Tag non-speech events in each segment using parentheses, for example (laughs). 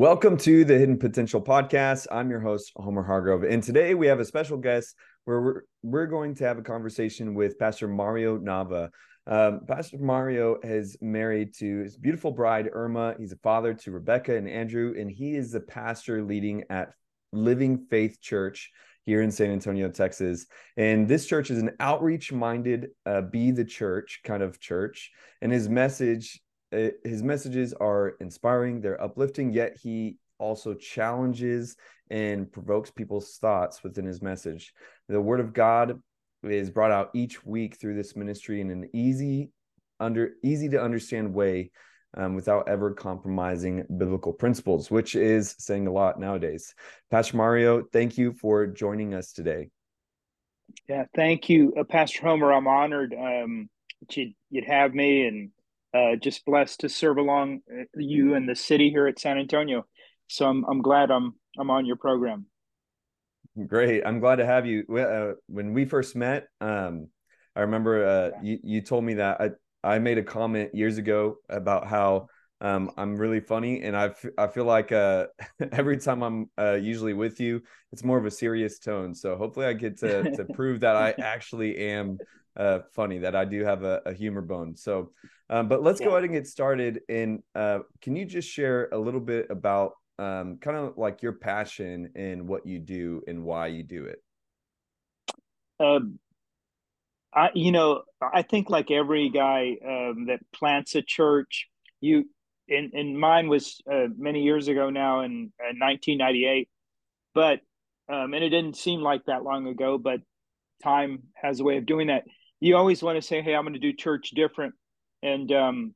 Welcome to the Hidden Potential Podcast. I'm your host, Homer Hargrove. And today we have a special guest where we're, we're going to have a conversation with Pastor Mario Nava. Um, Pastor Mario is married to his beautiful bride, Irma. He's a father to Rebekah and Andrew, and he is the pastor leading at Living Faith Church here in San Antonio, Texas. And this church is an outreach minded, uh, be the church kind of church. And his message his messages are inspiring, they're uplifting, yet he also challenges and provokes people's thoughts within his message. The word of God is brought out each week through this ministry in an easy under easy to understand way um, without ever compromising biblical principles, which is saying a lot nowadays. Pastor Mario, thank you for joining us today. Yeah, thank you, uh, Pastor Homer. I'm honored um, that you'd, you'd have me and uh, just blessed to serve along uh, you and the city here at San Antonio. So I'm I'm glad I'm I'm on your program. Great, I'm glad to have you. Uh, when we first met, um, I remember uh, you you told me that I I made a comment years ago about how um, I'm really funny, and I, f- I feel like uh, (laughs) every time I'm uh, usually with you, it's more of a serious tone. So hopefully, I get to to (laughs) prove that I actually am uh, funny, that I do have a, a humor bone. So, um, but let's yeah. go ahead and get started. And uh, can you just share a little bit about um, kind of like your passion and what you do and why you do it? Um, I, you know, I think like every guy um, that plants a church, you, and, and mine was uh, many years ago now in, in 1998, but, um, and it didn't seem like that long ago, but time has a way of doing that you always want to say, "Hey, I'm going to do church different," and um,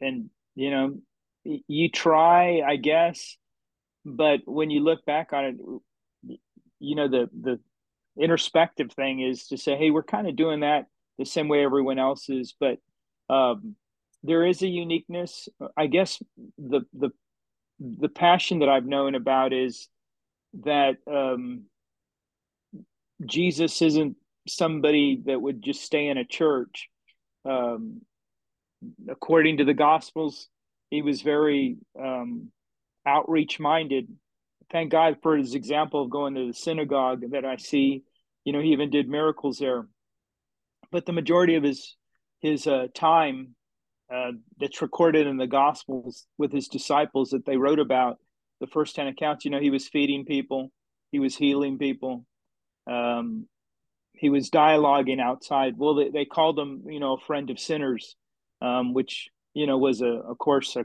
and you know, you try, I guess, but when you look back on it, you know, the the introspective thing is to say, "Hey, we're kind of doing that the same way everyone else is," but um, there is a uniqueness. I guess the the the passion that I've known about is that um, Jesus isn't somebody that would just stay in a church. Um, according to the Gospels, he was very um, outreach minded. Thank God for his example of going to the synagogue that I see. You know, he even did miracles there. But the majority of his his uh, time uh, that's recorded in the Gospels with his disciples that they wrote about the first ten accounts. You know, he was feeding people, he was healing people, um, he was dialoguing outside. Well, they, they called him, you know, a friend of sinners, um, which you know was a, of course, a,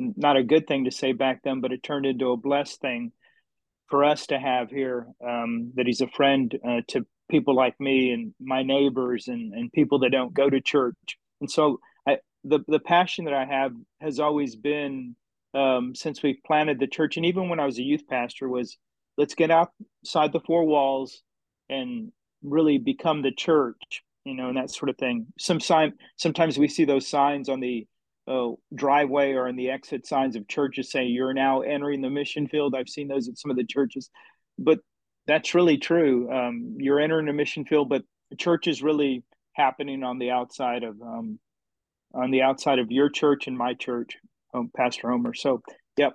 not a good thing to say back then, but it turned into a blessed thing for us to have here. Um, that he's a friend uh, to people like me and my neighbors and and people that don't go to church. And so, I the the passion that I have has always been um, since we planted the church, and even when I was a youth pastor, was let's get outside the four walls and really become the church, you know, and that sort of thing. Some sign, sometimes we see those signs on the uh, driveway or in the exit signs of churches saying you're now entering the mission field. I've seen those at some of the churches, but that's really true. Um, you're entering a mission field, but the church is really happening on the outside of um, on the outside of your church and my church, um, Pastor Homer. So, yep,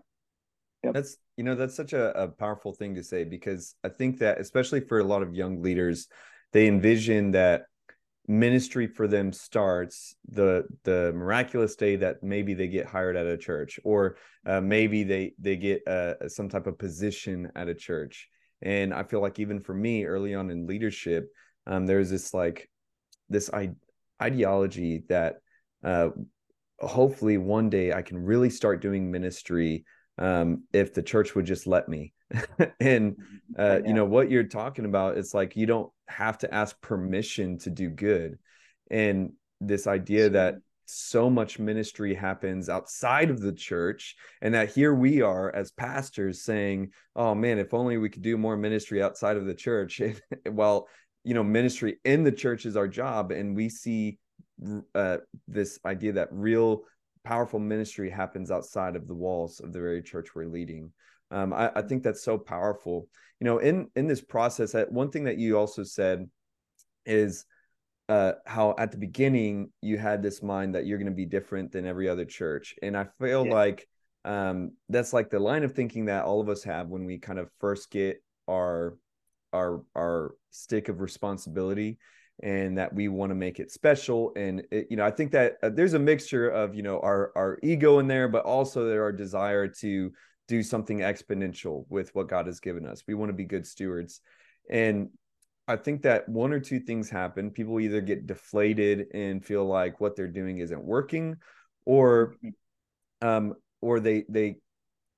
yep. That's you know that's such a, a powerful thing to say because i think that especially for a lot of young leaders they envision that ministry for them starts the the miraculous day that maybe they get hired at a church or uh, maybe they they get uh, some type of position at a church. And i feel like even for me early on in leadership um, there's this like this I- ideology that uh, hopefully one day i can really start doing ministry um, if the church would just let me. (laughs) and uh, yeah. you know what you're talking about, it's like you don't have to ask permission to do good. And this idea that so much ministry happens outside of the church and that here we are as pastors saying oh man if only we could do more ministry outside of the church (laughs) well you know ministry in the church is our job and we see uh, this idea that real powerful ministry happens outside of the walls of the very church we're leading. Um, I, I, think that's so powerful. You know, in in this process, one thing that you also said is uh, how at the beginning you had this mind that you're going to be different than every other church, and I feel yeah. like um, that's like the line of thinking that all of us have when we kind of first get our our our stick of responsibility and that we want to make it special and it, you know i think that uh, there's a mixture of you know our our ego in there but also there our desire to do something exponential with what god has given us we want to be good stewards and i think that one or two things happen people either get deflated and feel like what they're doing isn't working or mm-hmm. um or they they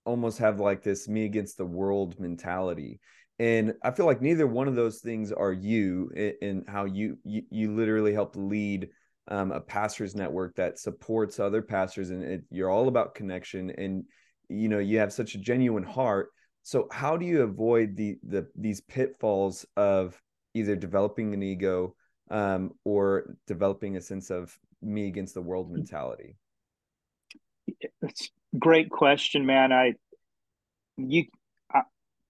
almost have like this me against the world mentality and i feel like neither one of those things are you in, how you, you you literally help lead um, a pastors network that supports other pastors and it, you're all about connection and you know you have such a genuine heart. So how do you avoid the the these pitfalls of either developing an ego um, or developing a sense of me against the world mentality? It's great question man. I you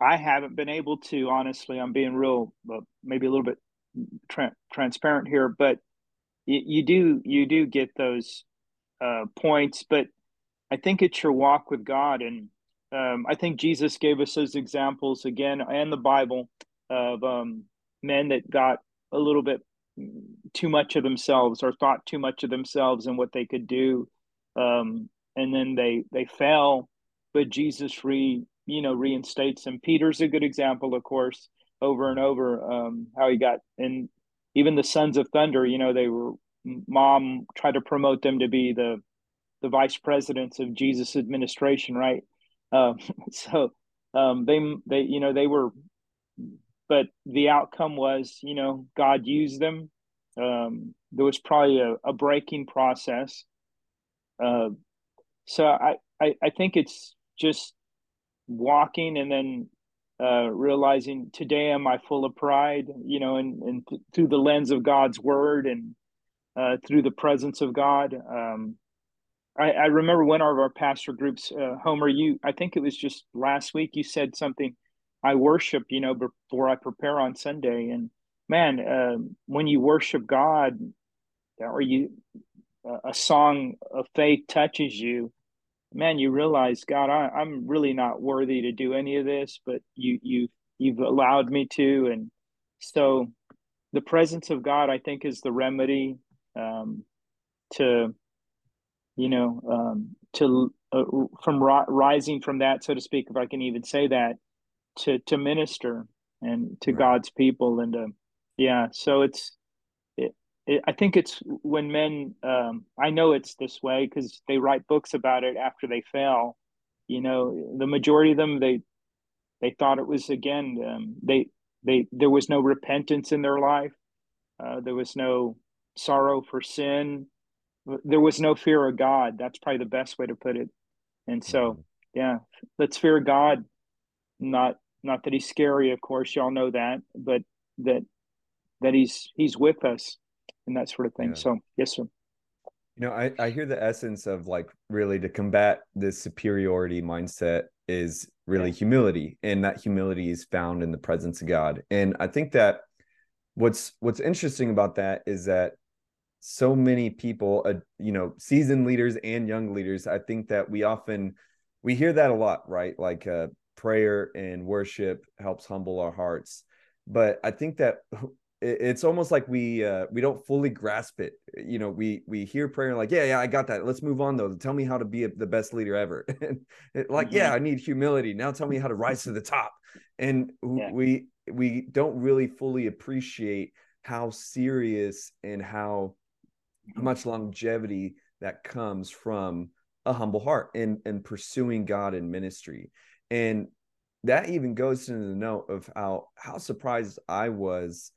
I haven't been able to, honestly, I'm being real, uh, maybe a little bit tra- transparent here, but you, you, do, you do get those uh, points, but I think it's your walk with God. And um, I think Jesus gave us those examples again and the Bible of um, men that got a little bit too much of themselves or thought too much of themselves and what they could do. Um, and then they, they fell, but Jesus re you know reinstates him. Peter's a good example, of course, over and over um, how he got and even the Sons of Thunder. You know, they were mom tried to promote them to be the the vice presidents of Jesus administration, right? Um, (laughs) so um, they they you know they were, but the outcome was you know God used them. Um, there was probably a, a breaking process. Uh, so I, I I think it's just walking and then uh, realizing today am I full of pride, you know, and, and th- through the lens of God's word and uh, through the presence of God. Um, I, I, remember one of our pastor groups, uh, Homer, you, I think it was just last week, you said something, I worship, you know, before I prepare on Sunday. And man, um, when you worship God or you, a song of faith touches you, man, you realize, God, I, am really not worthy to do any of this, but you you you've allowed me to, and so the presence of God, I think, is the remedy um, to, you know, um, to uh, from ri- rising from that, so to speak, if I can even say that, to to minister and to right. God's people, and to, yeah, so it's it, I think it's when men. Um, I know it's this way because they write books about it after they fail. You know, the majority of them they they thought it was again um, they they there was no repentance in their life. Uh, there was no sorrow for sin. There was no fear of God. That's probably the best way to put it. And so, mm-hmm. yeah, let's fear God. Not not that he's scary, of course, y'all know that, but that that he's he's with us and that sort of thing. Yeah. So yes, sir. You know, I, I hear the essence of like really to combat this superiority mindset is really yeah. humility. And that humility is found in the presence of God. And I think that what's what's interesting about that is that so many people uh, you know seasoned leaders and young leaders i think that we often we hear that a lot right like uh, prayer and worship helps humble our hearts but i think that it's almost like we uh, we don't fully grasp it. You know, we we hear prayer like, yeah, yeah, I got that. Let's move on though. Tell me how to be a, the best leader ever. (laughs) like, mm-hmm. yeah, I need humility. Now tell me how to rise to the top. And yeah. we we don't really fully appreciate how serious and how much longevity that comes from a humble heart and and pursuing God in ministry. And that even goes into the note of how how surprised I was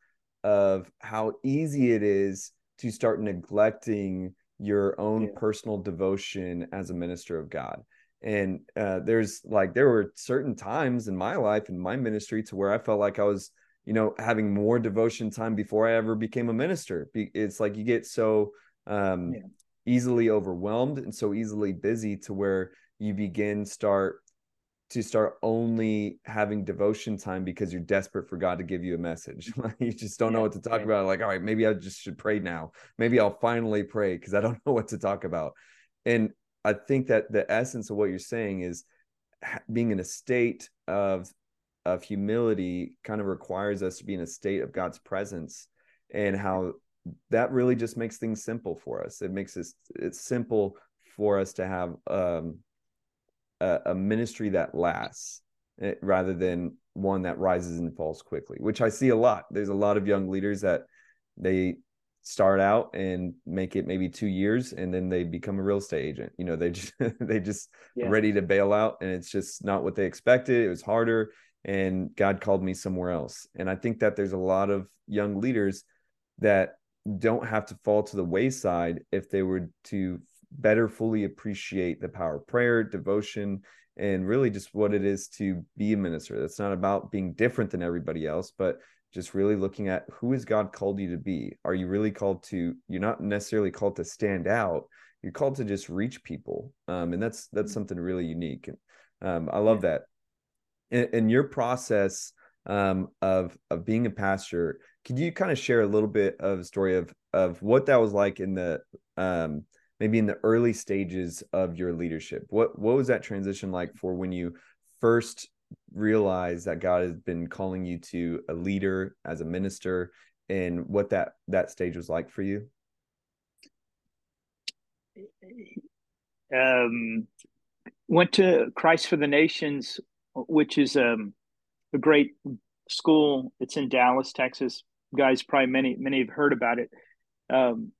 of how easy it is to start neglecting your own yeah. personal devotion as a minister of God. And uh, there's like there were certain times in my life in my ministry to where I felt like I was, you know, having more devotion time before I ever became a minister. It's like you get so um, yeah. easily overwhelmed and so easily busy to where you begin start to start only having devotion time because you're desperate for God to give you a message. (laughs) you just don't yeah, know what to talk right. about. Like, all right, maybe I just should pray now. Maybe I'll finally pray because I don't (laughs) know what to talk about. And I think that the essence of what you're saying is being in a state of of humility kind of requires us to be in a state of God's presence and how that really just makes things simple for us. It makes it it's simple for us to have um, a, a ministry that lasts eh, rather than one that rises and falls quickly, which I see a lot. There's a lot of young leaders that they start out and make it maybe two years and then they become a real estate agent you know they just (laughs) they just yeah. ready to bail out and it's just not what they expected it was harder and god called me somewhere else and i think that there's a lot of young leaders that don't have to fall to the wayside if they were to better fully appreciate the power of prayer devotion and really just what it is to be a minister that's not about being different than everybody else but just really looking at who has God called you to be? Are you really called to, you're not necessarily called to stand out. You're called to just reach people. Um, and that's, that's mm. something really unique. And um, I love that. In, in your process um, of, of being a pastor, could you kind of share a little bit of a story of, of what that was like in the, um, maybe in the early stages of your leadership? What, what was that transition like for when you first realized that God has been calling you to a leader as a minister and what that that stage was like for you? Um, went to Christ for the Nations, which is um, a great school. It's in Dallas, Texas. Guys, probably many many have heard about it. Um,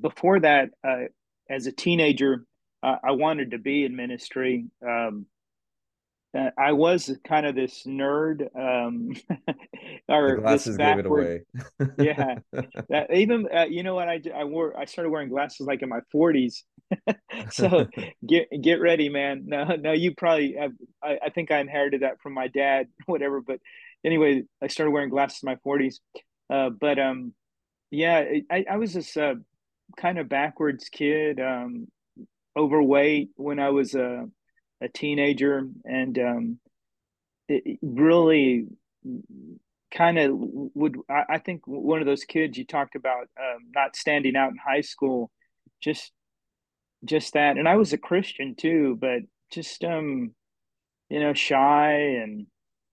before that, uh, as a teenager, uh, I wanted to be in ministry. Um, uh, I was kind of this nerd, um, (laughs) or the glasses gave it away. yeah, (laughs) that, even uh, you know what I I wore I started wearing glasses like in my forties. (laughs) so get get ready, man. No, no, you probably have, I, I think I inherited that from my dad, whatever. But anyway, I started wearing glasses in my forties. Uh, but um, yeah, I I was this uh, kind of backwards kid, um, overweight when I was a a teenager and um, it really kind of would I, I, think one of those kids you talked about um, not standing out in high school just just that. And i was a christian too but just um you know shy and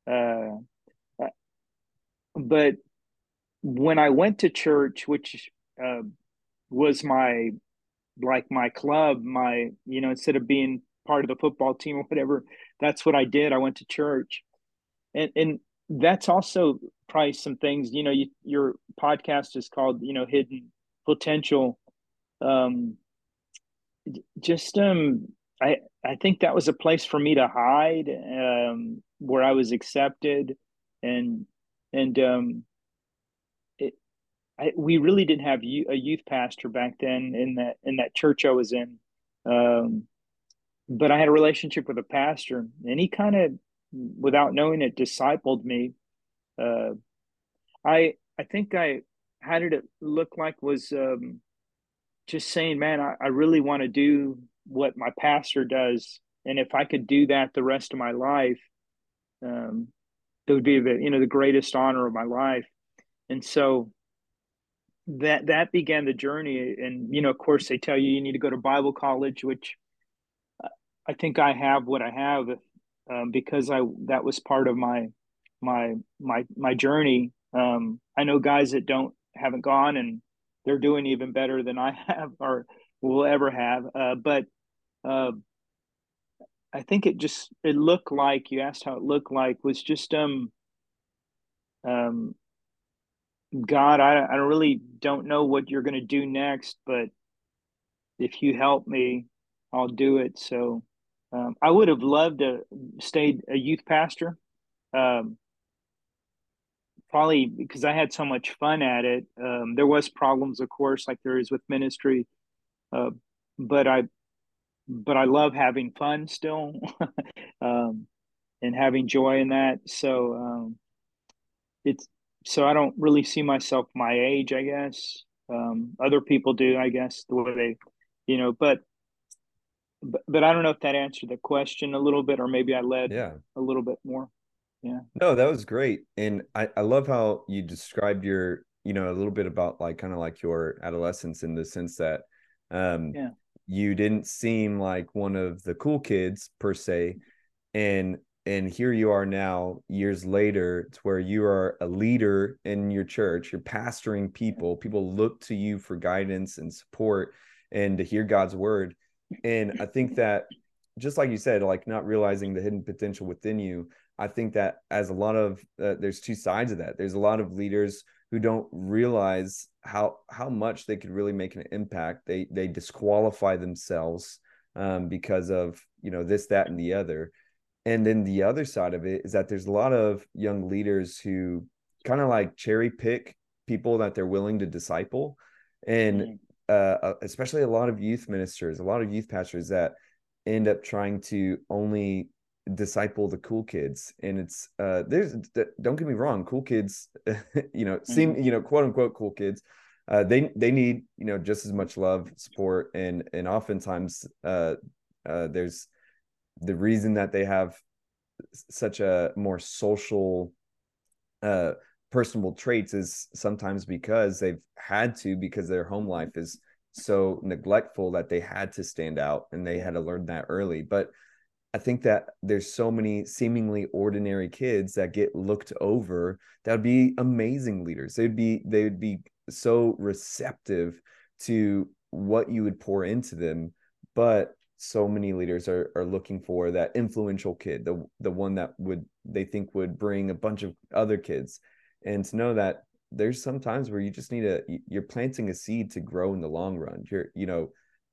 uh, uh but when i went to church which uh, was my like my club my you know instead of being part of the football team or whatever. That's what I did. I went to church, and and that's also probably some things. You know, you, your podcast is called you know Hidden Potential. Um, just um, I I think that was a place for me to hide, um, where I was accepted, and and um, I, we really didn't have a youth pastor back then in that in that church I was in. Um, but I had a relationship with a pastor, and he kind of, without knowing it, discipled me. Uh, I I think I how did it look like was um, just saying, man, I, I really want to do what my pastor does, and if I could do that the rest of my life, um, it would be the you know the greatest honor of my life. And so that that began the journey. And you know, of course, they tell you you need to go to Bible college, which I think I have what I have um, because I that was part of my my my my journey. Um, I know guys that don't haven't gone and they're doing even better than I (laughs) have or will ever have. Uh, but uh, I think it just it looked like you asked how it looked like was just um um God, I I really don't know what you're going to do next, but if you help me, I'll do it. So um, I would have loved to stay a youth pastor. Um, probably because I had so much fun at it. Um, there was problems, of course, like there is with ministry, uh, but I, but I love having fun still, (laughs) um, and having joy in that. So um, it's so I don't really see myself my age. I guess um, other people do. I guess the way they, you know, but but, but I don't know if that answered the question a little bit, or maybe I led yeah. a little bit more. Yeah. No, that was great. And I, I love how you described your, you know, a little bit about like kind of like your adolescence in the sense that um yeah. you didn't seem like one of the cool kids per se and and here you are now years later to where you are a leader in your church. You're pastoring people. People look to you for guidance and support and to hear god's word. And i think that just like you said like not realizing the hidden potential within you i think that as a lot of uh, there's two sides of that. There's a lot of leaders who don't realize how how much they could really make an impact. They they disqualify themselves um, because of you know this that and the other and then the other side of it is that there's a lot of young leaders who kind of like cherry pick people that they're willing to disciple and mm-hmm. uh, uh, especially a lot of youth ministers a lot of youth pastors that end up trying to only disciple the cool kids and it's uh there's don't get me wrong cool kids (laughs) you know seem mm-hmm. you know quote unquote cool kids uh they they need you know just as much love support and and oftentimes uh uh there's the reason that they have such a more social uh personable traits is sometimes because they've had to because their home life is so neglectful that they had to stand out and they had to learn that early. But i think that there's so many seemingly ordinary kids that get looked over that would be amazing leaders. They'd be they would be so receptive to what you would pour into them but so many leaders are are looking for that influential kid, the the one that would they think would bring a bunch of other kids, and to know that there's some times where you just need a you're planting a seed to grow in the long run. You're you know,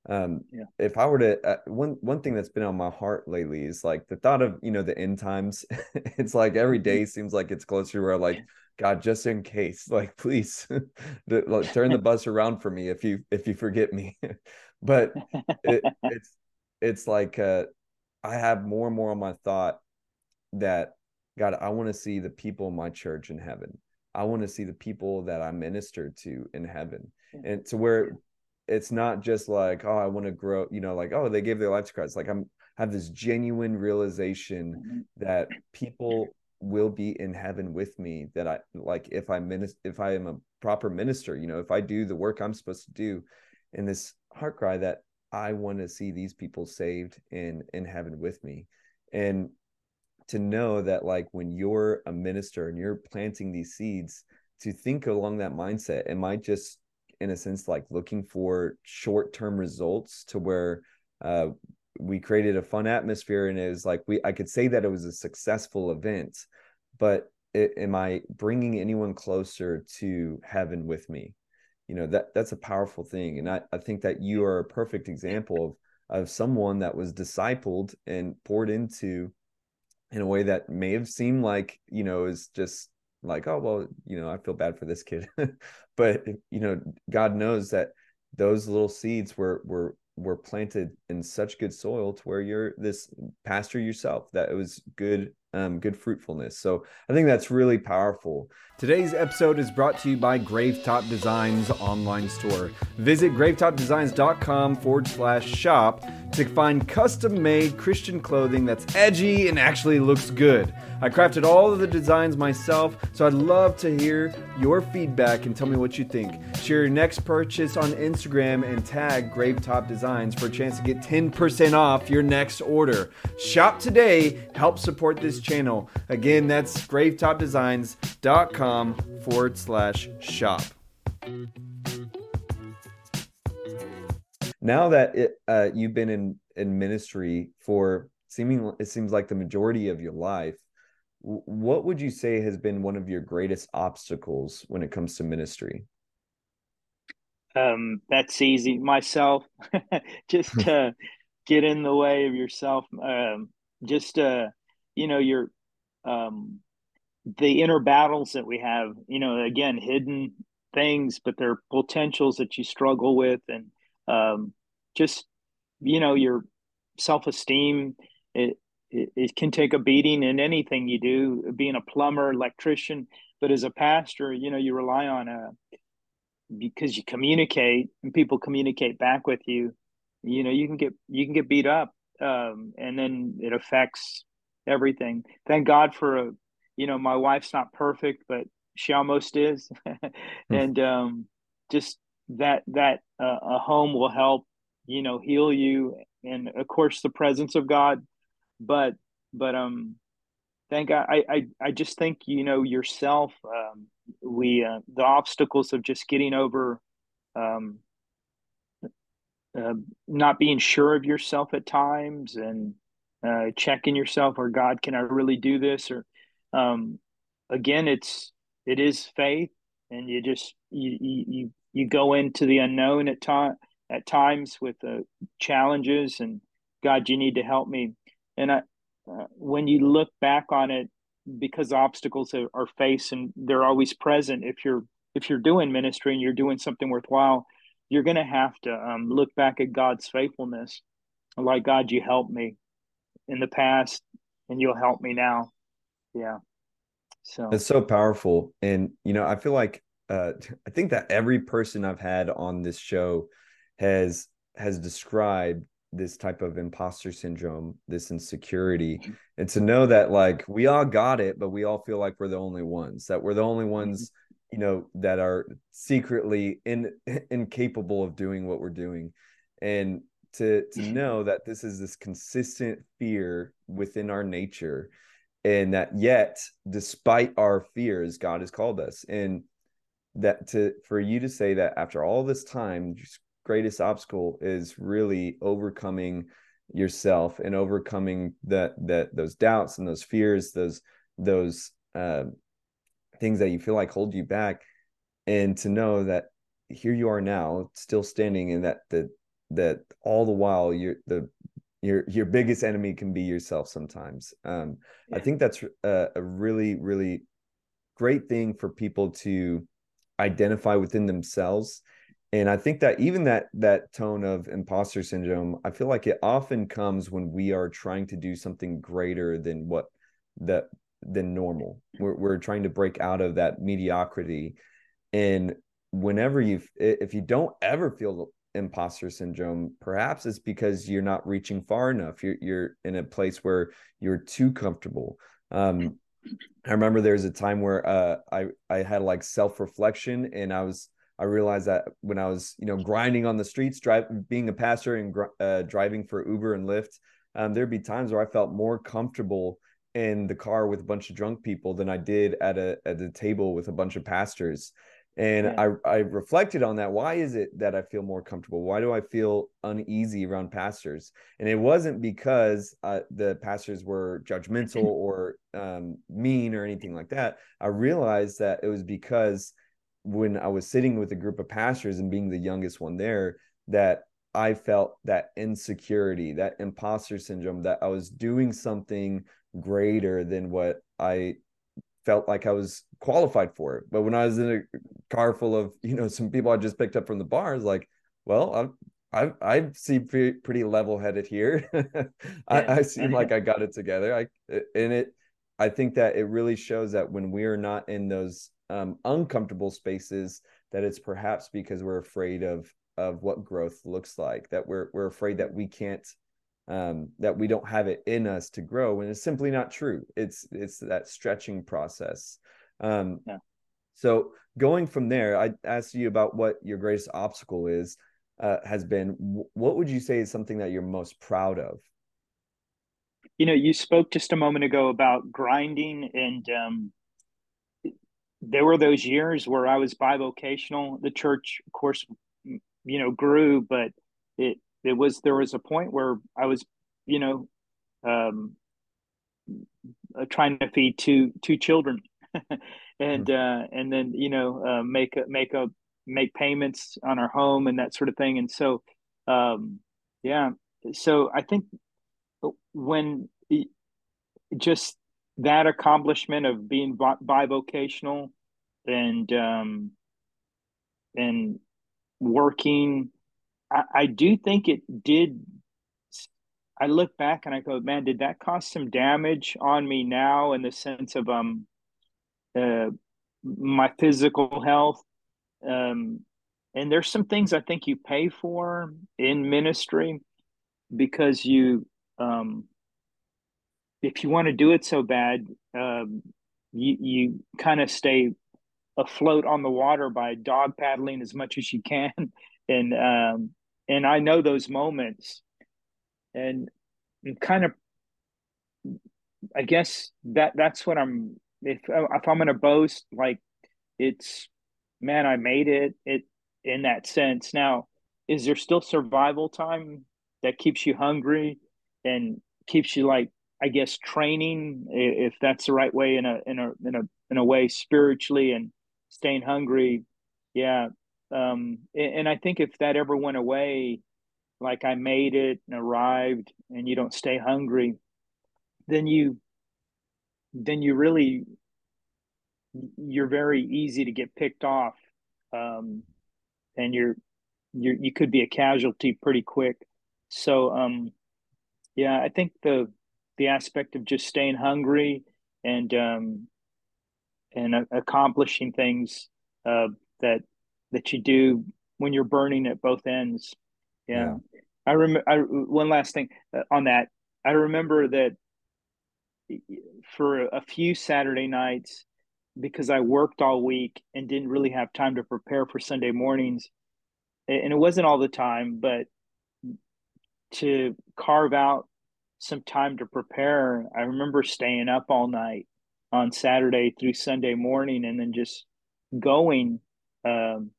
um, yeah. if I were to uh, one one thing that's been on my heart lately is like the thought of you know the end times. (laughs) it's like every day seems like it's closer where like (laughs) God, just in case, (laughs) like please, turn the bus around for me if you if you forget me. but it, it's it's like uh, I have more and more on my thought that God, I want to see the people in my church in heaven. I want to see the people that I minister to in heaven. And to where it's not just like, oh, I want to grow, you know, like, oh, they gave their life to Christ. Like I'm have this genuine realization mm-hmm. that people will be in heaven with me that I like if I minister if I am a proper minister, you know, if I do the work I'm supposed to do in this heart cry that I want to see these people saved in in heaven with me. And to know that like when you're a minister and you're planting these seeds, to think along that mindset, am I just in a sense like looking for short-term results to where uh, we created a fun atmosphere and it was like we I could say that it was a successful event, but it, am I bringing anyone closer to heaven with me? You know that that's a powerful thing and i, I think that you are a perfect example of of someone that was discipled and poured into in a way that may have seemed like you know is just like oh well you know i feel bad for this kid. (laughs) But you know god knows that those little seeds were were were planted in such good soil to where you're this pastor yourself that it was good um, good fruitfulness. So I think that's really powerful. Today's episode is brought to you by Gravetop Designs online store. Visit gravetopdesigns.com forward slash shop to find custom made Christian clothing that's edgy and actually looks good. I crafted all of the designs myself, so I'd love to hear your feedback and tell me what you think. Share your next purchase on Instagram and tag Gravetop Designs for a chance to get 10% off your next order. Shop today, help support this channel. Again, that's gravetopdesigns.com forward slash shop. Now that it, uh, you've been in, in ministry for seeming, it seems like the majority of your life, what would you say has been one of your greatest obstacles when it comes to ministry? Um, that's easy. Myself, (laughs) just to (laughs) get in the way of yourself. Um, just uh, you know your um the inner battles that we have you know again hidden things but they're potentials that you struggle with and um just you know your self-esteem it, it, it can take a beating in anything you do being a plumber electrician but as a pastor you know you rely on a because you communicate and people communicate back with you you know you can get you can get beat up um, and then it affects everything. Thank God for a, you know, my wife's not perfect, but she almost is, (laughs) hmm. and um, just that that uh, a home will help you know heal you and of course the presence of god but but um thank God. I, I I just think you know yourself. Um, we uh, the obstacles of just getting over, um, uh, not being sure of yourself at times, and uh, checking yourself, or God, can I really do this? Or um, again, it's it is faith, and you just you you you go into the unknown at time at times with the challenges, and God, you need to help me. And I, uh, when you look back on it, because obstacles are, are faced and they're always present. If you're if you're doing ministry and you're doing something worthwhile, you're going to have to um, look back at God's faithfulness. Like God, you helped me in the past, and you'll help me now. Yeah. So it's so powerful, and you know, I feel like uh, I think that every person I've had on this show has has described this type of imposter syndrome, this insecurity, mm-hmm. and to know that like we all got it, but we all feel like we're the only ones, that we're the only mm-hmm. ones, you know, that are secretly in (laughs) incapable of doing what we're doing. And to to mm-hmm. know that this is this consistent fear within our nature and that yet despite our fears god has called us and that to for you to say that after all this time greatest obstacle is really overcoming yourself and overcoming that that those doubts and those fears those those uh, things that you feel like hold you back and to know that here you are now still standing and that that that all the while you're the your your biggest enemy can be yourself sometimes. Um yeah. i think that's a, a really really great thing for people to identify within themselves. And i think that even that that tone of imposter syndrome i feel like it often comes when we are trying to do something greater than what that than normal. We're, we're trying to break out of that mediocrity. And whenever you if you don't ever feel imposter syndrome perhaps it's because you're not reaching far enough you're you're in a place where you're too comfortable um i remember there's a time where uh i i had like self-reflection and i was I realized that when I was, you know, grinding on the streets, driving, being a pastor and uh, driving for Uber and Lyft, um, there'd be times where I felt more comfortable in the car with a bunch of drunk people than I did at a at a table with a bunch of pastors. And yeah. I I reflected on that. Why is it that I feel more comfortable? Why do I feel uneasy around pastors? And it wasn't because uh, the pastors were judgmental (clears throat) or um, mean or anything like that. I realized that it was because when I was sitting with a group of pastors and being the youngest one there, that I felt that insecurity, that imposter syndrome, that I was doing something greater than what I felt like I was qualified for. But when I was in a car full of, you know, some people I just picked up from the bars, like, well, I'm, I I seem pretty level headed here. (laughs) I, I seem like I got it together. I and it I think that it really shows that when we are not in those um, uncomfortable spaces that it's perhaps because we're afraid of of what growth looks like that we're we're afraid that we can't um, that we don't have it in us to grow and it's simply not true it's it's that stretching process um, yeah. so going from there i asked you about what your greatest obstacle is uh, has been. What would you say is something that you're most proud of? You know you spoke just a moment ago about grinding and um, there were those years where I was bivocational. The church, of course, you know, grew, but it it was there was a point where I was, you know, um, trying to feed two two children, (laughs) and mm-hmm. uh, and then you know uh, make a make a make payments on our home and that sort of thing. And so, um, yeah, so I think when just that accomplishment of being bivocational and um, and working, I, I do think it did. I look back and I go, man, did that cause some damage on me now in the sense of um, uh, my physical health? Um, and there's some things I think you pay for in ministry because you um, if you want to do it so bad, um, you you kind of stay afloat on the water by dog paddling as much as you can, (laughs) and um, and I know those moments, and, kind of, I guess that that's what I'm. If if I'm gonna boast, like it's, man, I made it. It in that sense. Now, is there still survival time that keeps you hungry and keeps you like I guess training, if that's the right way in a in a in a in a way spiritually and staying hungry. Yeah, um, and I think if that ever went away, like I made it and arrived, and you don't stay hungry, then you then you really you're very easy to get picked off, um, and you're you you could be a casualty pretty quick. So um, yeah, I think the the aspect of just staying hungry and um, and uh, accomplishing things uh, that that you do when you're burning at both ends. Yeah, yeah. I remember. I, one last thing uh, on that. I remember that for a few Saturday nights, because I worked all week and didn't really have time to prepare for Sunday mornings, and it wasn't all the time, but to carve out some time to prepare. I remember staying up all night on Saturday through Sunday morning and then just going um,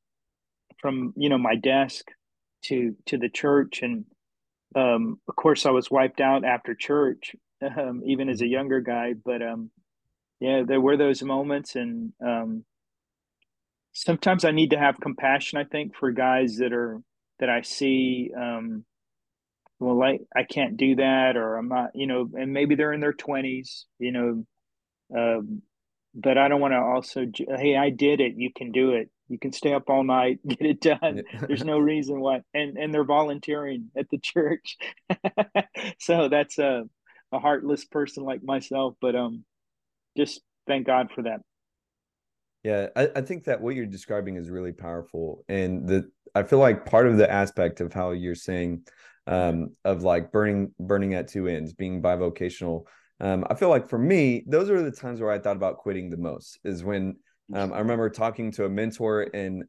from you know my desk to to the church and um, of course I was wiped out after church um, even as a younger guy but um, yeah there were those moments and um, sometimes I need to have compassion I think for guys that are that I see um, well I, I can't do that or i'm not you know and maybe they're in their 20s you know um, but i don't want to also hey i did it you can do it you can stay up all night (laughs) get it done (laughs) there's no reason why and and they're volunteering at the (laughs) church. So that's a, a heartless person like myself but um just thank god for that yeah I, I think that what you're describing is really powerful and the i feel like part of the aspect of how you're saying um, of like burning burning at two ends, being bivocational. Um, I feel like for me, those are the times where I thought about quitting the most. Is when um, I remember talking to a mentor and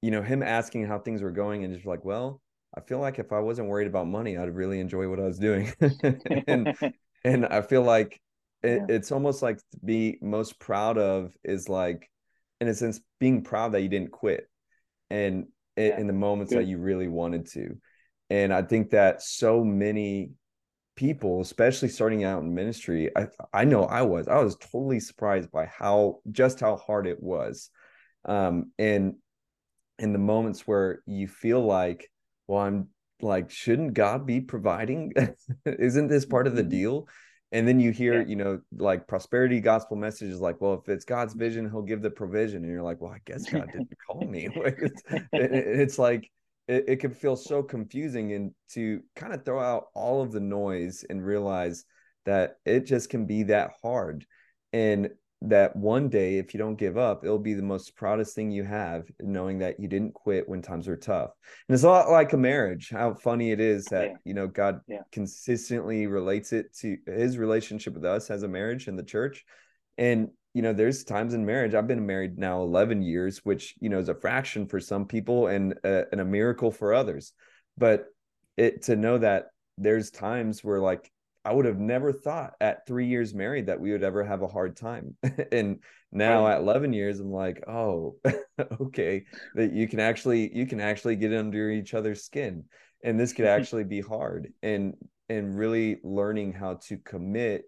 you know him asking how things were going, and just like, well, I feel like if I wasn't worried about money, I'd really enjoy what I was doing. (laughs) and (laughs) and I feel like it, yeah. it's almost like to be most proud of is like, in a sense, being proud that you didn't quit, and yeah. in the moments Good. that you really wanted to. And I think that so many people, especially starting out in ministry, I I know I was, I was totally surprised by how just how hard it was. Um, and in the moments where you feel like, well, I'm like, shouldn't God be providing? (laughs) Isn't this part of the mm-hmm. deal? And then you hear, yeah. you know, like prosperity gospel messages like, well, if it's God's vision, he'll give the provision. And you're like, well, I guess God (laughs) didn't call me. (laughs) it's, it's like, it, it can feel so confusing and to kind of throw out all of the noise and realize that it just can be that hard and that one day if you don't give up it'll be the most proudest thing you have knowing that you didn't quit when times were tough and it's a lot like a marriage how funny it is that yeah. you know god yeah. consistently relates it to his relationship with us as a marriage in the church and you know, there's times in marriage. I've been married now 11 years, which, you know, is a fraction for some people and a, and a miracle for others. But it to know that there's times where like I would have never thought at three years married that we would ever have a hard time. (laughs) and now at 11 years, I'm like, oh, (laughs) okay, that you can actually, you can actually get under each other's skin. And this could (laughs) actually be hard. And, and really learning how to commit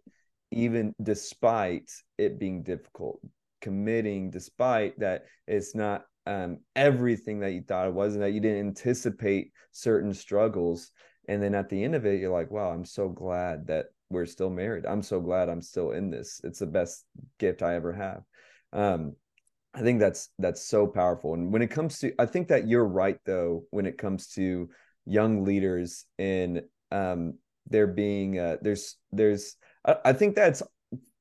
even despite it being difficult committing despite that it's not um, everything that you thought it was and that you didn't anticipate certain struggles and then at the end of it you're like wow i'm so glad that we're still married. I'm so glad i'm still in this. It's the best gift i ever have. Um, i think that's that's so powerful. And when it comes to i think that you're right though when it comes to young leaders and um, there being uh, there's there's I, I think that's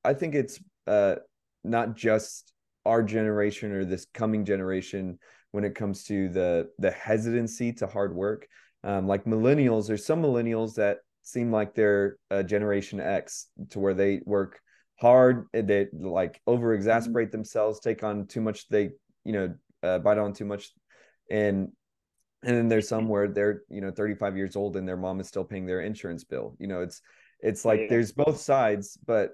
I think it's uh, not just our generation or this coming generation when it comes to the the hesitancy to hard work. Um, like millennials, there's some millennials that seem like they're a Generation X to where they work hard, they like over exasperate mm-hmm. themselves, take on too much, they you know uh, bite on too much, and and then there's some where they're you know 35 years old and their mom is still paying their insurance bill you know it's it's like yeah. there's both sides but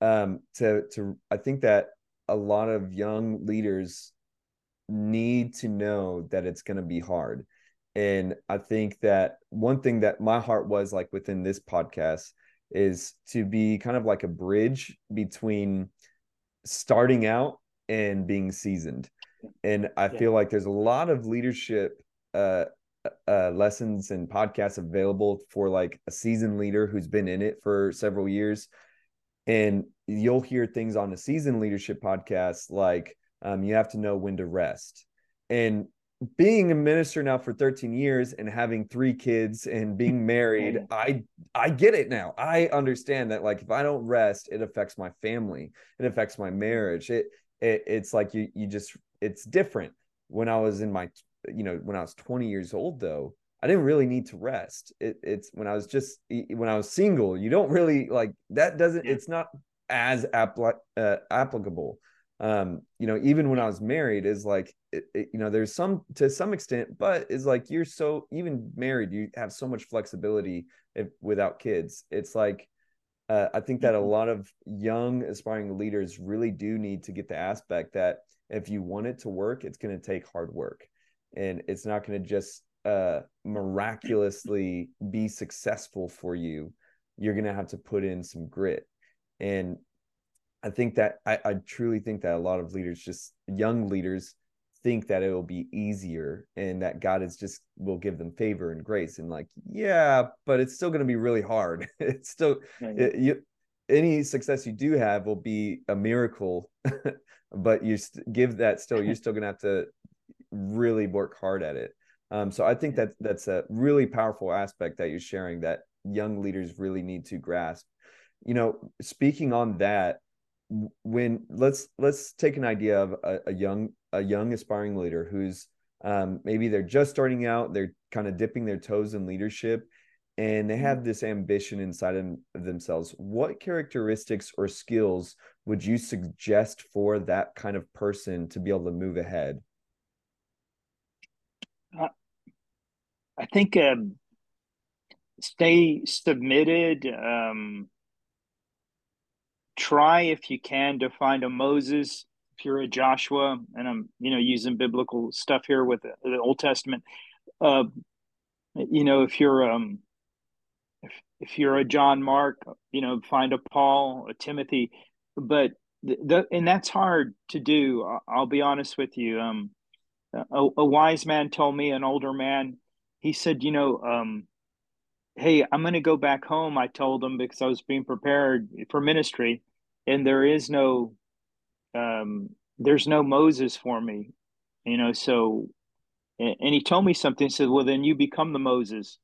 um to to i think that a lot of young leaders need to know that it's going to be hard and i think that one thing that my heart was like within this podcast is to be kind of like a bridge between starting out and being seasoned and i yeah. feel like there's a lot of leadership uh, uh, lessons and podcasts available for like a seasoned leader who's been in it for several years. And you'll hear things on a seasoned leadership podcast like um, you have to know when to rest. And being a minister now for 13 years and having three kids and being (laughs) married, I I get it now. I understand that like if I don't rest, it affects my family. It affects my marriage. It, it it's like you you just it's different. When I was in my you know, when I was 20 years old, though, I didn't really need to rest. It, it's when I was just when I was single, you don't really like that. Doesn't it's not as apl- uh, applicable. Um, you know, even when I was married, is like it, it, you know, there's some to some extent, but is like you're so even married, you have so much flexibility if, without kids. It's like uh, I think that a mm-hmm. lot of young aspiring leaders really do need to get the aspect that if you want it to work, it's going to take hard work and it's not going to just uh, miraculously be successful for you. You're going to have to put in some grit. And I think that I, I truly think that a lot of leaders, just young leaders, think that it will be easier and that God is just will give them favor and grace. And like, yeah, but it's still going to be really hard. (laughs) it's still, it, you, any success you do have will be a miracle, (laughs) but you st- give that still, you're (laughs) still going to have to really work hard at it. Um, so I think that that's a really powerful aspect that you're sharing that young leaders really need to grasp. You know, speaking on that, when let's let's take an idea of a, a young a young aspiring leader who's um, maybe they're just starting out, they're kind of dipping their toes in leadership, and they have this ambition inside of themselves. What characteristics or skills would you suggest for that kind of person to be able to move ahead? I think um, stay submitted. Um, try if you can to find a Moses. If you're a Joshua, and I'm you know using biblical stuff here with the, Old Testament. Uh, you know, if you're um, if if you're a John Mark, you know, find a Paul, a Timothy, but the, the and that's hard to do. I'll, I'll be honest with you. Um, a, a, wise man told me, an older man, he said, you know, um, hey, I'm going to go back home. I told him because I was being prepared for ministry, and there is no, um, there's no Moses for me, you know. So, and, and he told me something. He said, well, then you become the Moses,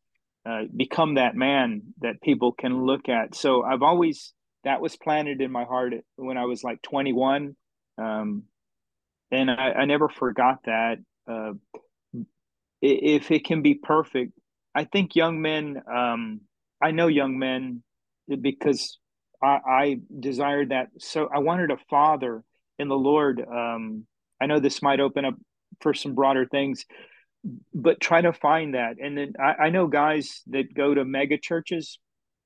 uh, become that man that people can look at. So I've always that was planted in my heart when I was like 21. Um, and I, I never forgot that. Uh, if it can be perfect, I think young men. Um, I know young men because I, I desired that. So I wanted a father in the Lord. Um, I know this might open up for some broader things, but try to find that. And then I, I know guys that go to mega churches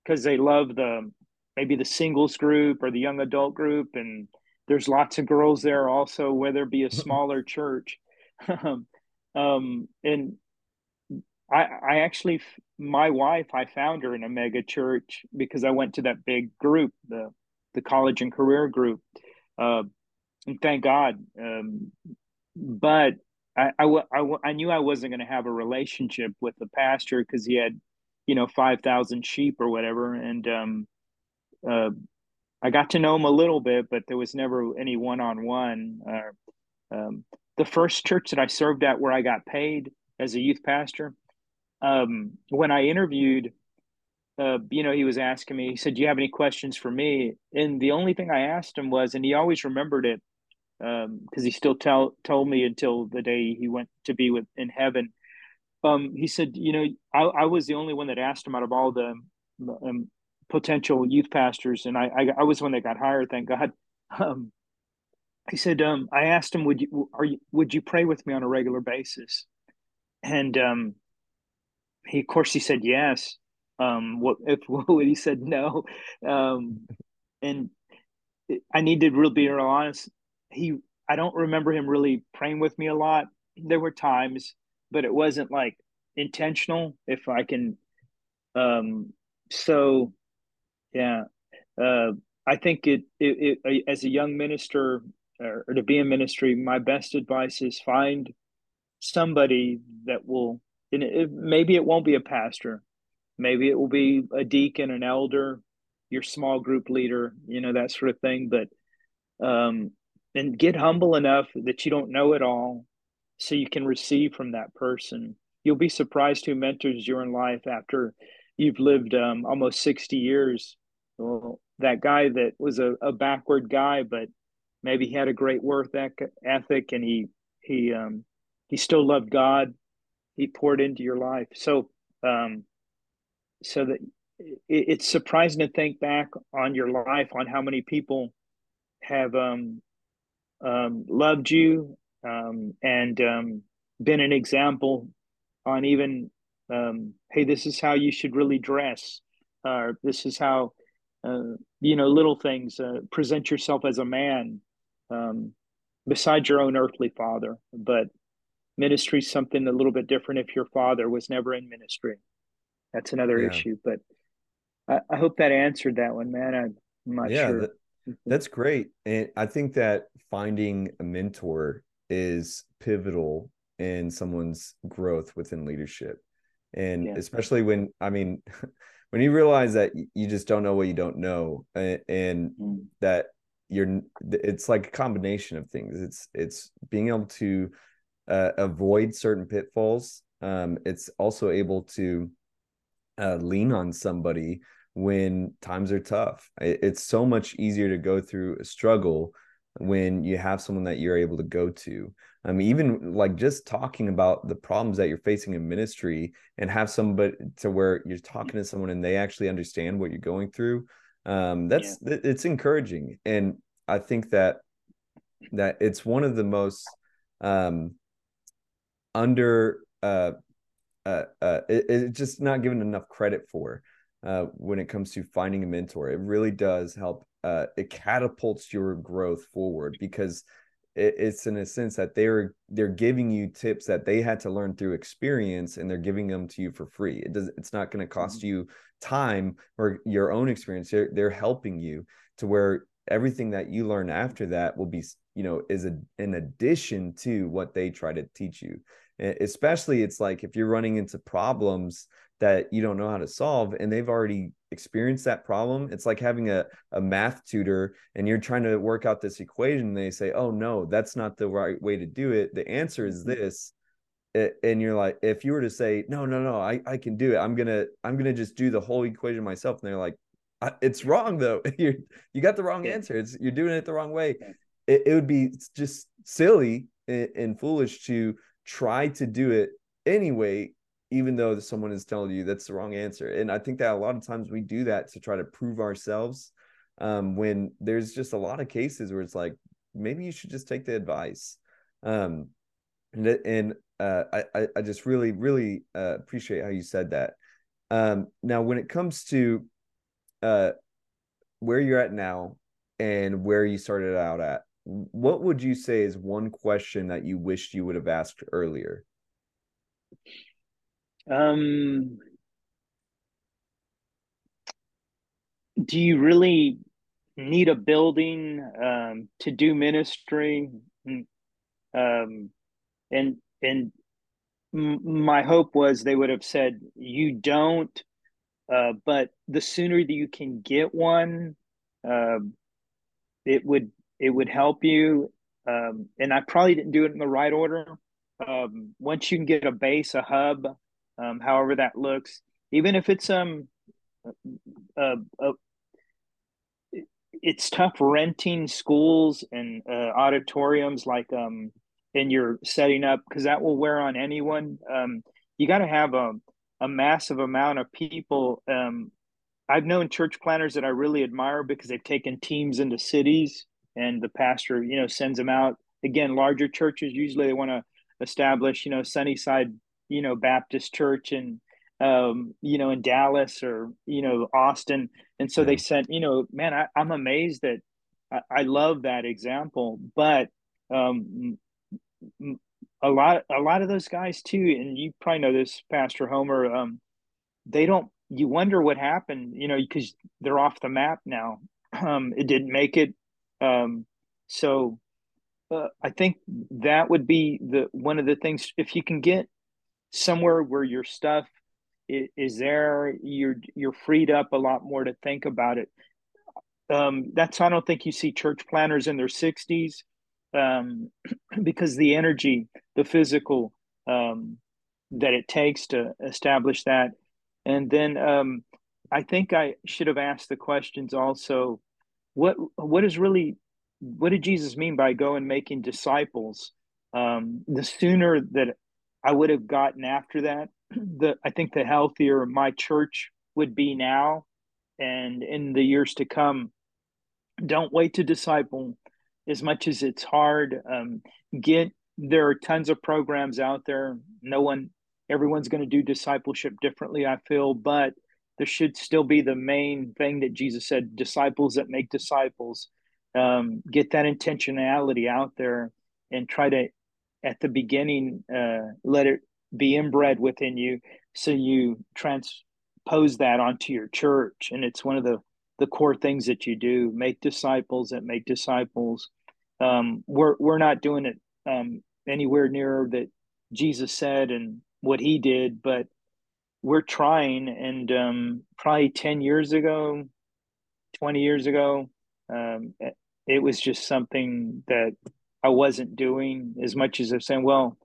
because they love the maybe the singles group or the young adult group, and there's lots of girls there also, whether it be a smaller church. (laughs) Um, um, and I, I actually, my wife, I found her in a mega church because I went to that big group, the the college and career group. Uh, and thank God. Um, but I, I, I, I knew I wasn't going to have a relationship with the pastor because he had, you know, 5,000 sheep or whatever. And um, uh, I got to know him a little bit, but there was never any one on one. The first church that I served at where I got paid as a youth pastor, um, when I interviewed, uh, you know, he was asking me, he said, Do you have any questions for me? And the only thing I asked him was, and he always remembered it because um, he still tell, told me until the day he went to be with in heaven. Um, he said, You know, I, I, was the only one that asked him out of all the um, potential youth pastors, and I, I, I was one that got hired, thank God. (laughs) Um, he said, um, I asked him, would you, are you, would you pray with me on a regular basis? and um, he of course he said yes. What if (laughs) what he said no? And I need to really be real honest. He I don't remember him really praying with me a lot. There were times, but it wasn't like intentional. If I can, um, so yeah, uh, I think it, it, it as a young minister or, or to be in ministry, my best advice is find somebody that will. And it, maybe it won't be a pastor, maybe it will be a deacon, an elder, your small group leader, you know that sort of thing. But um, and get humble enough that you don't know it all, so you can receive from that person. You'll be surprised who mentors you in life after you've lived um, almost sixty years. Well, that guy that was a, a backward guy, but maybe he had a great work ethic and he he um, he still loved God. He poured into your life. So um, so that it, it's surprising to think back on your life on how many people have um, um, loved you um, and um, been an example on even um, hey this is how you should really dress or uh, this is how uh, you know little things uh, present yourself as a man um, besides your own earthly father. But ministry is something a little bit different if your father was never in ministry. That's another yeah. issue but I, I, hope that answered that one man. I'm not yeah, sure. that, that's great and i think that finding a mentor is pivotal in someone's growth within leadership and yeah. especially when i mean (laughs) when you realize that you just don't know what you don't know and, and mm. that you're it's like a combination of things it's it's being able to uh, avoid certain pitfalls um, it's also able to uh, lean on somebody when times are tough it's so much easier to go through a struggle when you have someone that you're able to go to. I mean, even like just talking about the problems that you're facing in ministry and have somebody to where you're talking to someone and they actually understand what you're going through. Um, that's yeah. it's encouraging. And I think that that it's one of the most um under uh uh, uh it, it's just not given enough credit for uh when it comes to finding a mentor. It really does help uh, it catapults your growth forward because it, it's in a sense that they're they're giving you tips that they had to learn through experience and they're giving them to you for free. It does it's not going to cost mm-hmm. you time or your own experience. They're, they're helping you to where everything that you learn after that will be you know is a, in addition to what they try to teach you. Especially it's like if you're running into problems that you don't know how to solve and they've already experienced that problem. It's like having a, a math tutor and you're trying to work out this equation and they say oh no that's not the right way to do it. The answer is mm-hmm. this and you're like if you were to say no no no i, I can do it. I'm gonna i'm gonna just do the whole equation myself and they're like it's wrong though. (laughs) You you got the wrong answer. It's you're doing it the wrong way. It, it would be just silly and, and foolish to try to do it anyway even though someone is telling you that's the wrong answer. And I think that a lot of times we do that to try to prove ourselves um, when there's just a lot of cases where it's like, maybe you should just take the advice. Um, and and uh, I, I just really, really uh, appreciate how you said that. Um, now, when it comes to uh, where you're at now and where you started out at, what would you say is one question that you wished you would have asked earlier? Um, do you really need a building um, to do ministry? Um, and and my hope was they would have said you don't, uh, but the sooner that you can get one, uh, it would it would help you. Um, and I probably didn't do it in the right order. Um, once you can get a base, a hub, um, however that looks. Even if it's um, uh, uh, it's tough renting schools and uh, auditoriums like um, and you're setting up because that will wear on anyone. Um, you got to have a a massive amount of people. Um, I've known church planners that I really admire because they've taken teams into cities and the pastor, you know, sends them out. Again, larger churches usually they want to establish, you know, Sunnyside you know Baptist church in um, you know in Dallas or you know Austin, and so yeah. they sent you know man I, am amazed that I, I, love that example, but um, a lot a lot of those guys too, and you probably know this, Pastor Homer. Um, they don't. You wonder what happened, you know, because they're off the map now. (clears throat) Um, it didn't make it. Um, so uh, I think that would be the one of the things. If you can get somewhere where your stuff is, is there, you're you're freed up a lot more to think about it. Um, that's I don't think you see church planners in their sixties um, (clears throat) because the energy, the physical um, that it takes to establish that, and then um, I think I should have asked the questions also. What what is really what did Jesus mean by go and making disciples? Um, the sooner that I would have gotten after that, (clears throat) the I think the healthier my church would be now and in the years to come. Don't wait to disciple as much as it's hard. Um, get there are tons of programs out there. No one, everyone's going to do discipleship differently. I feel, but there should still be the main thing that Jesus said: disciples that make disciples um, get that intentionality out there and try to at the beginning uh, let it be inbred within you so you transpose that onto your church. And it's one of the the core things that you do make disciples that make disciples. Um, we're we're not doing it um, anywhere near that jesus said and what he did but we're trying. And um, probably 10 years ago 20 years ago um, it was just something that I wasn't doing as much as I'm saying, well,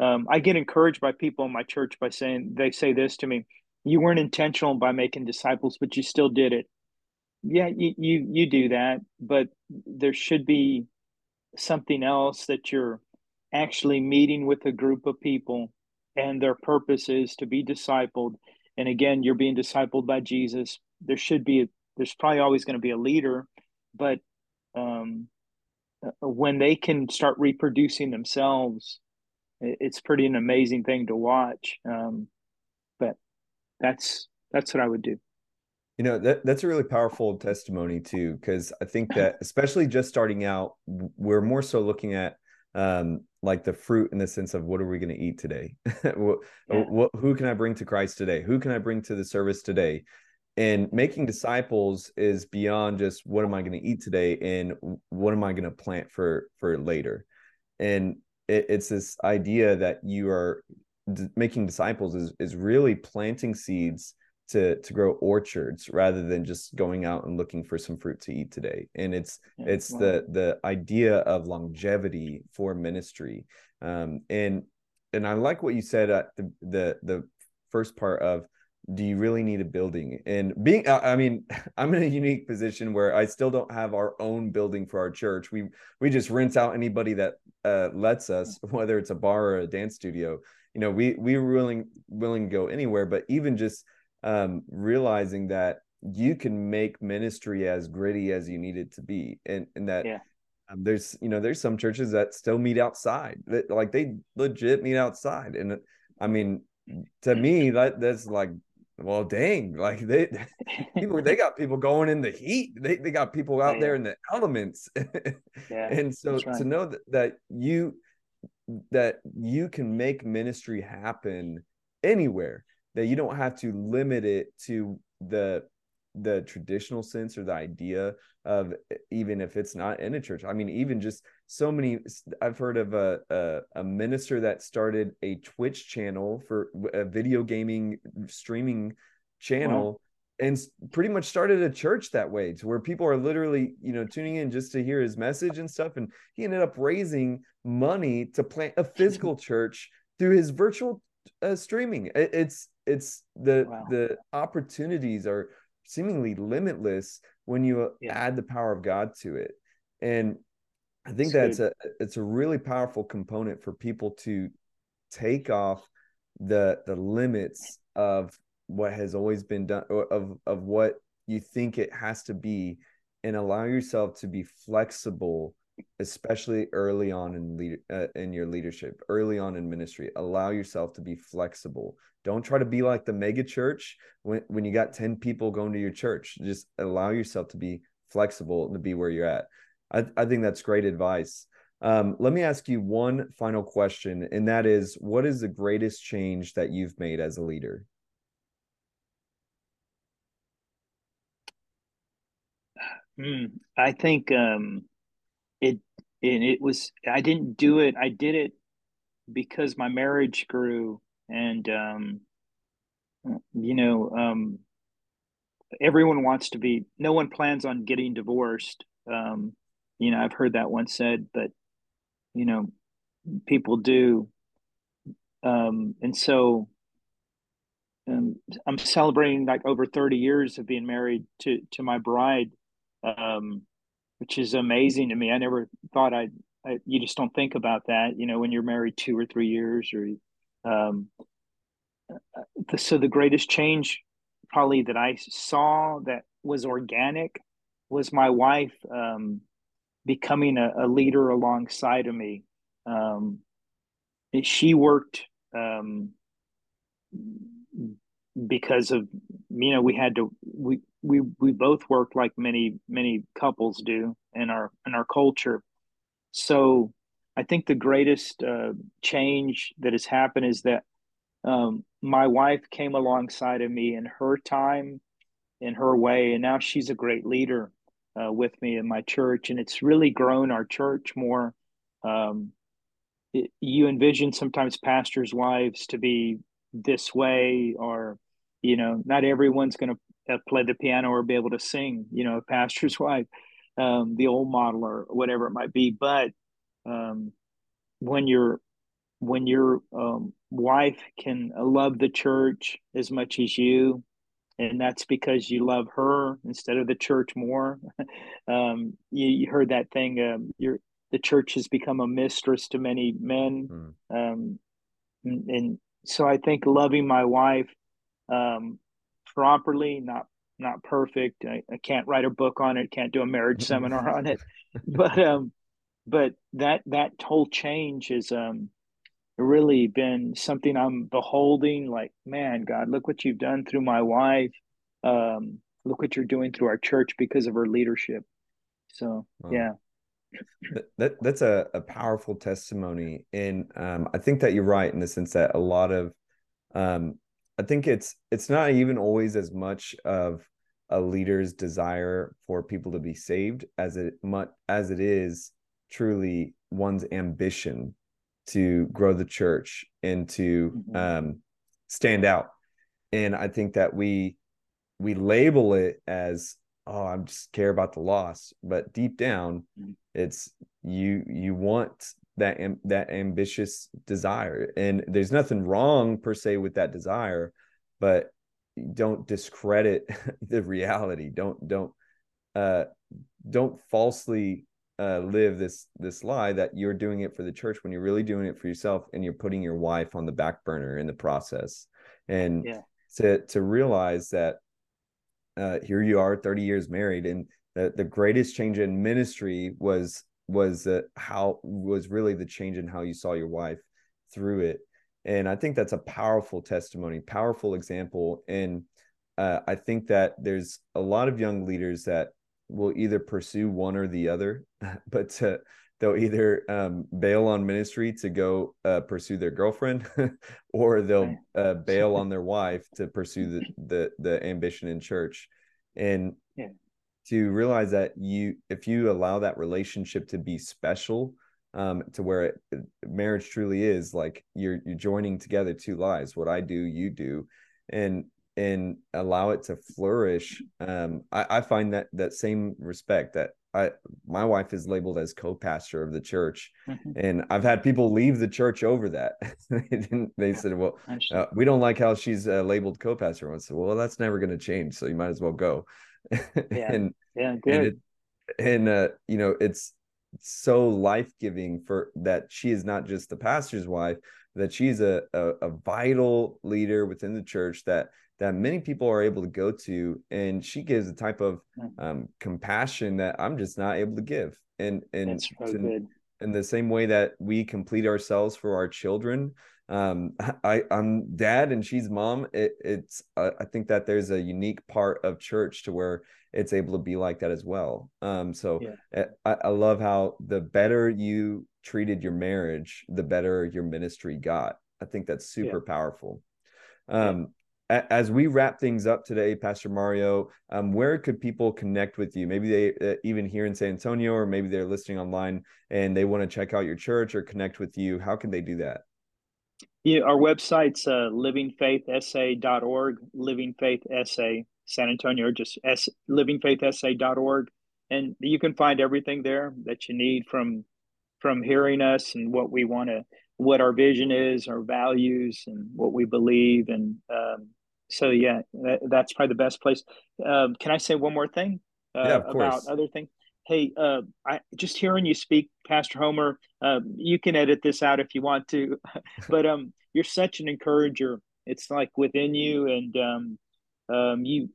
um, I get encouraged by people in my church by saying, they say this to me, you weren't intentional by making disciples, but you still did it. Yeah, you, you, you do that, but there should be something else that you're actually meeting with a group of people and their purpose is to be discipled. And again, you're being discipled by Jesus. There should be, there's probably always going to be a leader, but um, when they can start reproducing themselves, it's pretty an amazing thing to watch. Um, but that's that's what I would do. You know that that's a really powerful testimony too, because I think (laughs) that especially just starting out, we're more so looking at um, like the fruit in the sense of what are we going to eat today? (laughs) what, yeah. what, who can I bring to Christ today? Who can I bring to the service today? And making disciples is beyond just what am i going to eat today? and what am i going to plant for for later? And it, it's this idea that you are d- making disciples is is really planting seeds to to grow orchards rather than just going out and looking for some fruit to eat today. And it's yeah, it's wow. the the idea of longevity for ministry. Um and and i like what you said at the the the first part of do you really need a building? And being i mean (laughs) i'm in a unique position where i still don't have our own building for our church. We we just rent out anybody that uh, lets us (laughs) whether it's a bar or a dance studio. You know we we were willing willing to go anywhere but even just um, realizing that you can make ministry as gritty as you need it to be and and that yeah. um, there's you know there's some churches that still meet outside that like they legit meet outside. And i mean to me that that's like well, dang, like they (laughs) people they got people going in the heat. They they got people oh, out yeah. there in the elements. (laughs) yeah, and so right. to know that, that you that you can make ministry happen anywhere, that you don't have to limit it to the the traditional sense or the idea of even if it's not in a church. I mean, even just so many. I've heard of a a, a minister that started a Twitch channel for a video gaming streaming channel. Wow. And pretty much started a church that way to where people are literally, you know, tuning in just to hear his message and stuff. And he ended up raising money to plant a physical (laughs) church through his virtual uh, streaming. It's it's the wow. the opportunities are seemingly limitless when you yeah. add the power of God to it. And I think that's, a it's a really powerful component for people to take off the the limits of what has always been done of of what you think it has to be and allow yourself to be flexible especially early on in lead, uh, in your leadership, early on in ministry. Allow yourself to be flexible. Don't try to be like the mega church when when you got 10 people going to your church. Just allow yourself to be flexible and to be where you're at. I, I think that's great advice. Um, let me ask you one final question, and that is what is the greatest change that you've made as a leader? Mm, I think um, it, it it was I didn't do it. I did it because my marriage grew, and um, you know, um, everyone wants to be. No one plans on getting divorced. Um, you know, I've heard that once said, but you know, people do. Um, and so um, I'm celebrating like over 30 years of being married to to my bride um, which is amazing to me. I never thought I'd, I, you just don't think about that, you know, when you're married two or three years or, um, the, so the greatest change probably that I saw that was organic was my wife, um, becoming a, a, leader alongside of me. Um, she worked, um, because of you know we had to we we we both worked like many many couples do in our in our culture so i think the greatest uh, change that has happened is that um, my wife came alongside of me in her time in her way and now she's a great leader uh, with me in my church and it's really grown our church more. Um, it, you envision sometimes pastors wives to be this way or you know not everyone's going to uh, play the piano or be able to sing you know a pastor's (laughs) wife um, the old model or whatever it might be. But um, when your when your um, wife can love the church as much as you and that's because you love her instead of the church more (laughs) um, you, you, heard that thing um, the church has become a mistress to many men mm. um, and, and so i think loving my wife um, properly, not not perfect. I, I, can't write a book on it, can't do a marriage seminar on it, (laughs) but um, but that that whole change is um really been something I'm beholding. Like, man, God, look what you've done through my wife. Um, look what you're doing through our church because of her leadership. So wow. yeah. That that's a, a powerful testimony. And um, I think that you're right in the sense that a lot of um, I think it's it's not even always as much of a leader's desire for people to be saved as it much as it is truly one's ambition to grow the church and to mm-hmm. um, stand out. And I think that we we label it as oh I'm just care about the loss, but deep down mm-hmm. it's you you want that that ambitious desire and there's nothing wrong per se with that desire but don't discredit (laughs) the reality don't don't uh don't falsely uh live this this lie that you're doing it for the church when you're really doing it for yourself and you're putting your wife on the back burner in the process. And yeah. to to realize that uh here you are 30 years married and the, the greatest change in ministry was was uh, how was really the change in how you saw your wife through it. And i think that's a powerful testimony powerful example. And uh, i think that there's a lot of young leaders that will either pursue one or the other (laughs) but to, they'll either um, bail on ministry to go uh, pursue their girlfriend (laughs) or they'll uh, bail (laughs) on their wife to pursue the, the the ambition in church. And yeah. to realize that you if you allow that relationship to be special um, to where it, marriage truly is like you're you're joining together two lives what i do you do. And and allow it to flourish um, I, I find that that same respect that I my wife is labeled as co-pastor of the church, mm-hmm. and I've had people leave the church over that. (laughs) they, they yeah, said, "Well, uh, we don't like how she's uh, labeled co-pastor." I said, "Well, that's never going to change, so you might as well go." (laughs) yeah. and yeah, good. And, it, and uh, you know, it's so life giving for that she is not just the pastor's wife, that she's a, a, a vital leader within the church that that many people are able to go to and she gives a type of Hmm. um, compassion that i'm just not able to give and and so in the same way that we complete ourselves for our children um (laughs) i i'm dad and she's mom it, it's uh, i think that there's a unique part of church to where it's able to be like that as well. Um so Yeah. I, I love how the better you treated your marriage the better your ministry got. I think that's super powerful. Um a- as we wrap things up today pastor mario um where could people connect with you? Maybe they uh, even here in san antonio or maybe they're listening online and they want to check out your church or connect with you. How can they do that Yeah, our website's uh, livingfaithsa.org, Living Faith SA San Antonio, or just S, livingfaithsa.org. And you can find everything there that you need from from hearing us and what we want to, what our vision is, our values, and what we believe. And um, so, yeah, that, that's probably the best place. Um, can I say one more thing uh, Yeah, of about other things? Hey, uh, I just hearing you speak, Pastor Homer. Uh, you can edit this out if you want to, (laughs) but um, you're such an encourager. It's like within you, and um, um, you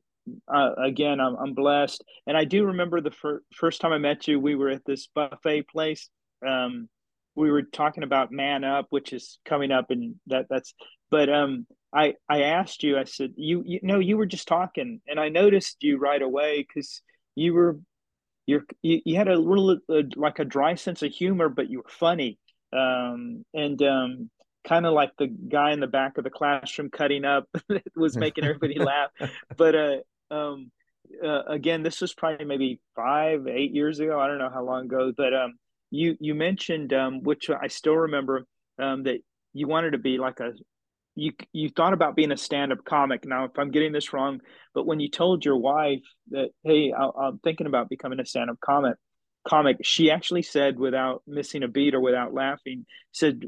uh, again, I'm, I'm blessed. And I do remember the fir- first time I met you, we were at this buffet place. Um, we were talking about Man Up, which is coming up, and that that's. But um, I I asked you, I said, you you know, you were just talking, and I noticed you right away because you were you're you, you had a little uh, like a dry sense of humor, but you were funny, um, and um, kind of like the guy in the back of the classroom cutting up (laughs) was making everybody (laughs) laugh. But uh, um, uh, again, this was probably maybe five, eight years ago. I don't know how long ago, but um, you you mentioned um, which I still remember um, that you wanted to be like a you you thought about being a stand-up comic. Now, if I'm getting this wrong, but when you told your wife that, hey, I, I'm thinking about becoming a stand-up comic, comic, she actually said, without missing a beat or without laughing, said,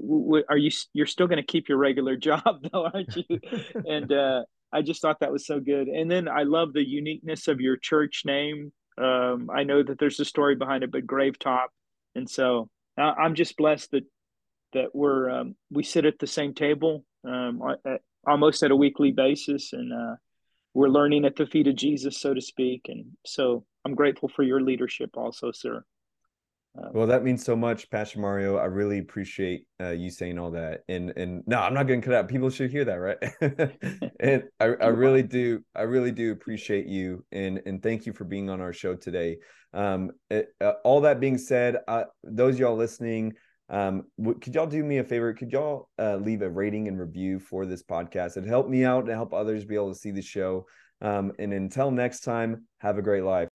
"Are you? You're still going to keep your regular (laughs) job, though, aren't you?" and uh, I just thought that was so good. And then I love the uniqueness of your church name. Um, I know that there's a story behind it, but Gravetop, and so I'm just blessed that that we're um, we sit at the same table um, at, almost at a weekly basis, and uh, we're learning at the feet of Jesus, so to speak. And so I'm grateful for your leadership, also, sir. Uh, Well, that means so much, Pastor Mario. I really appreciate uh, you saying all that. And and no, I'm not going to cut out. People should hear that, right? (laughs) and I, I really do. I really do appreciate you, and and thank you for being on our show today. Um, it, uh, all that being said, uh, those of y'all listening, um, could y'all do me a favor? Could y'all uh, leave a rating and review for this podcast? It help me out and help others be able to see the show. Um, and until next time, have a great life.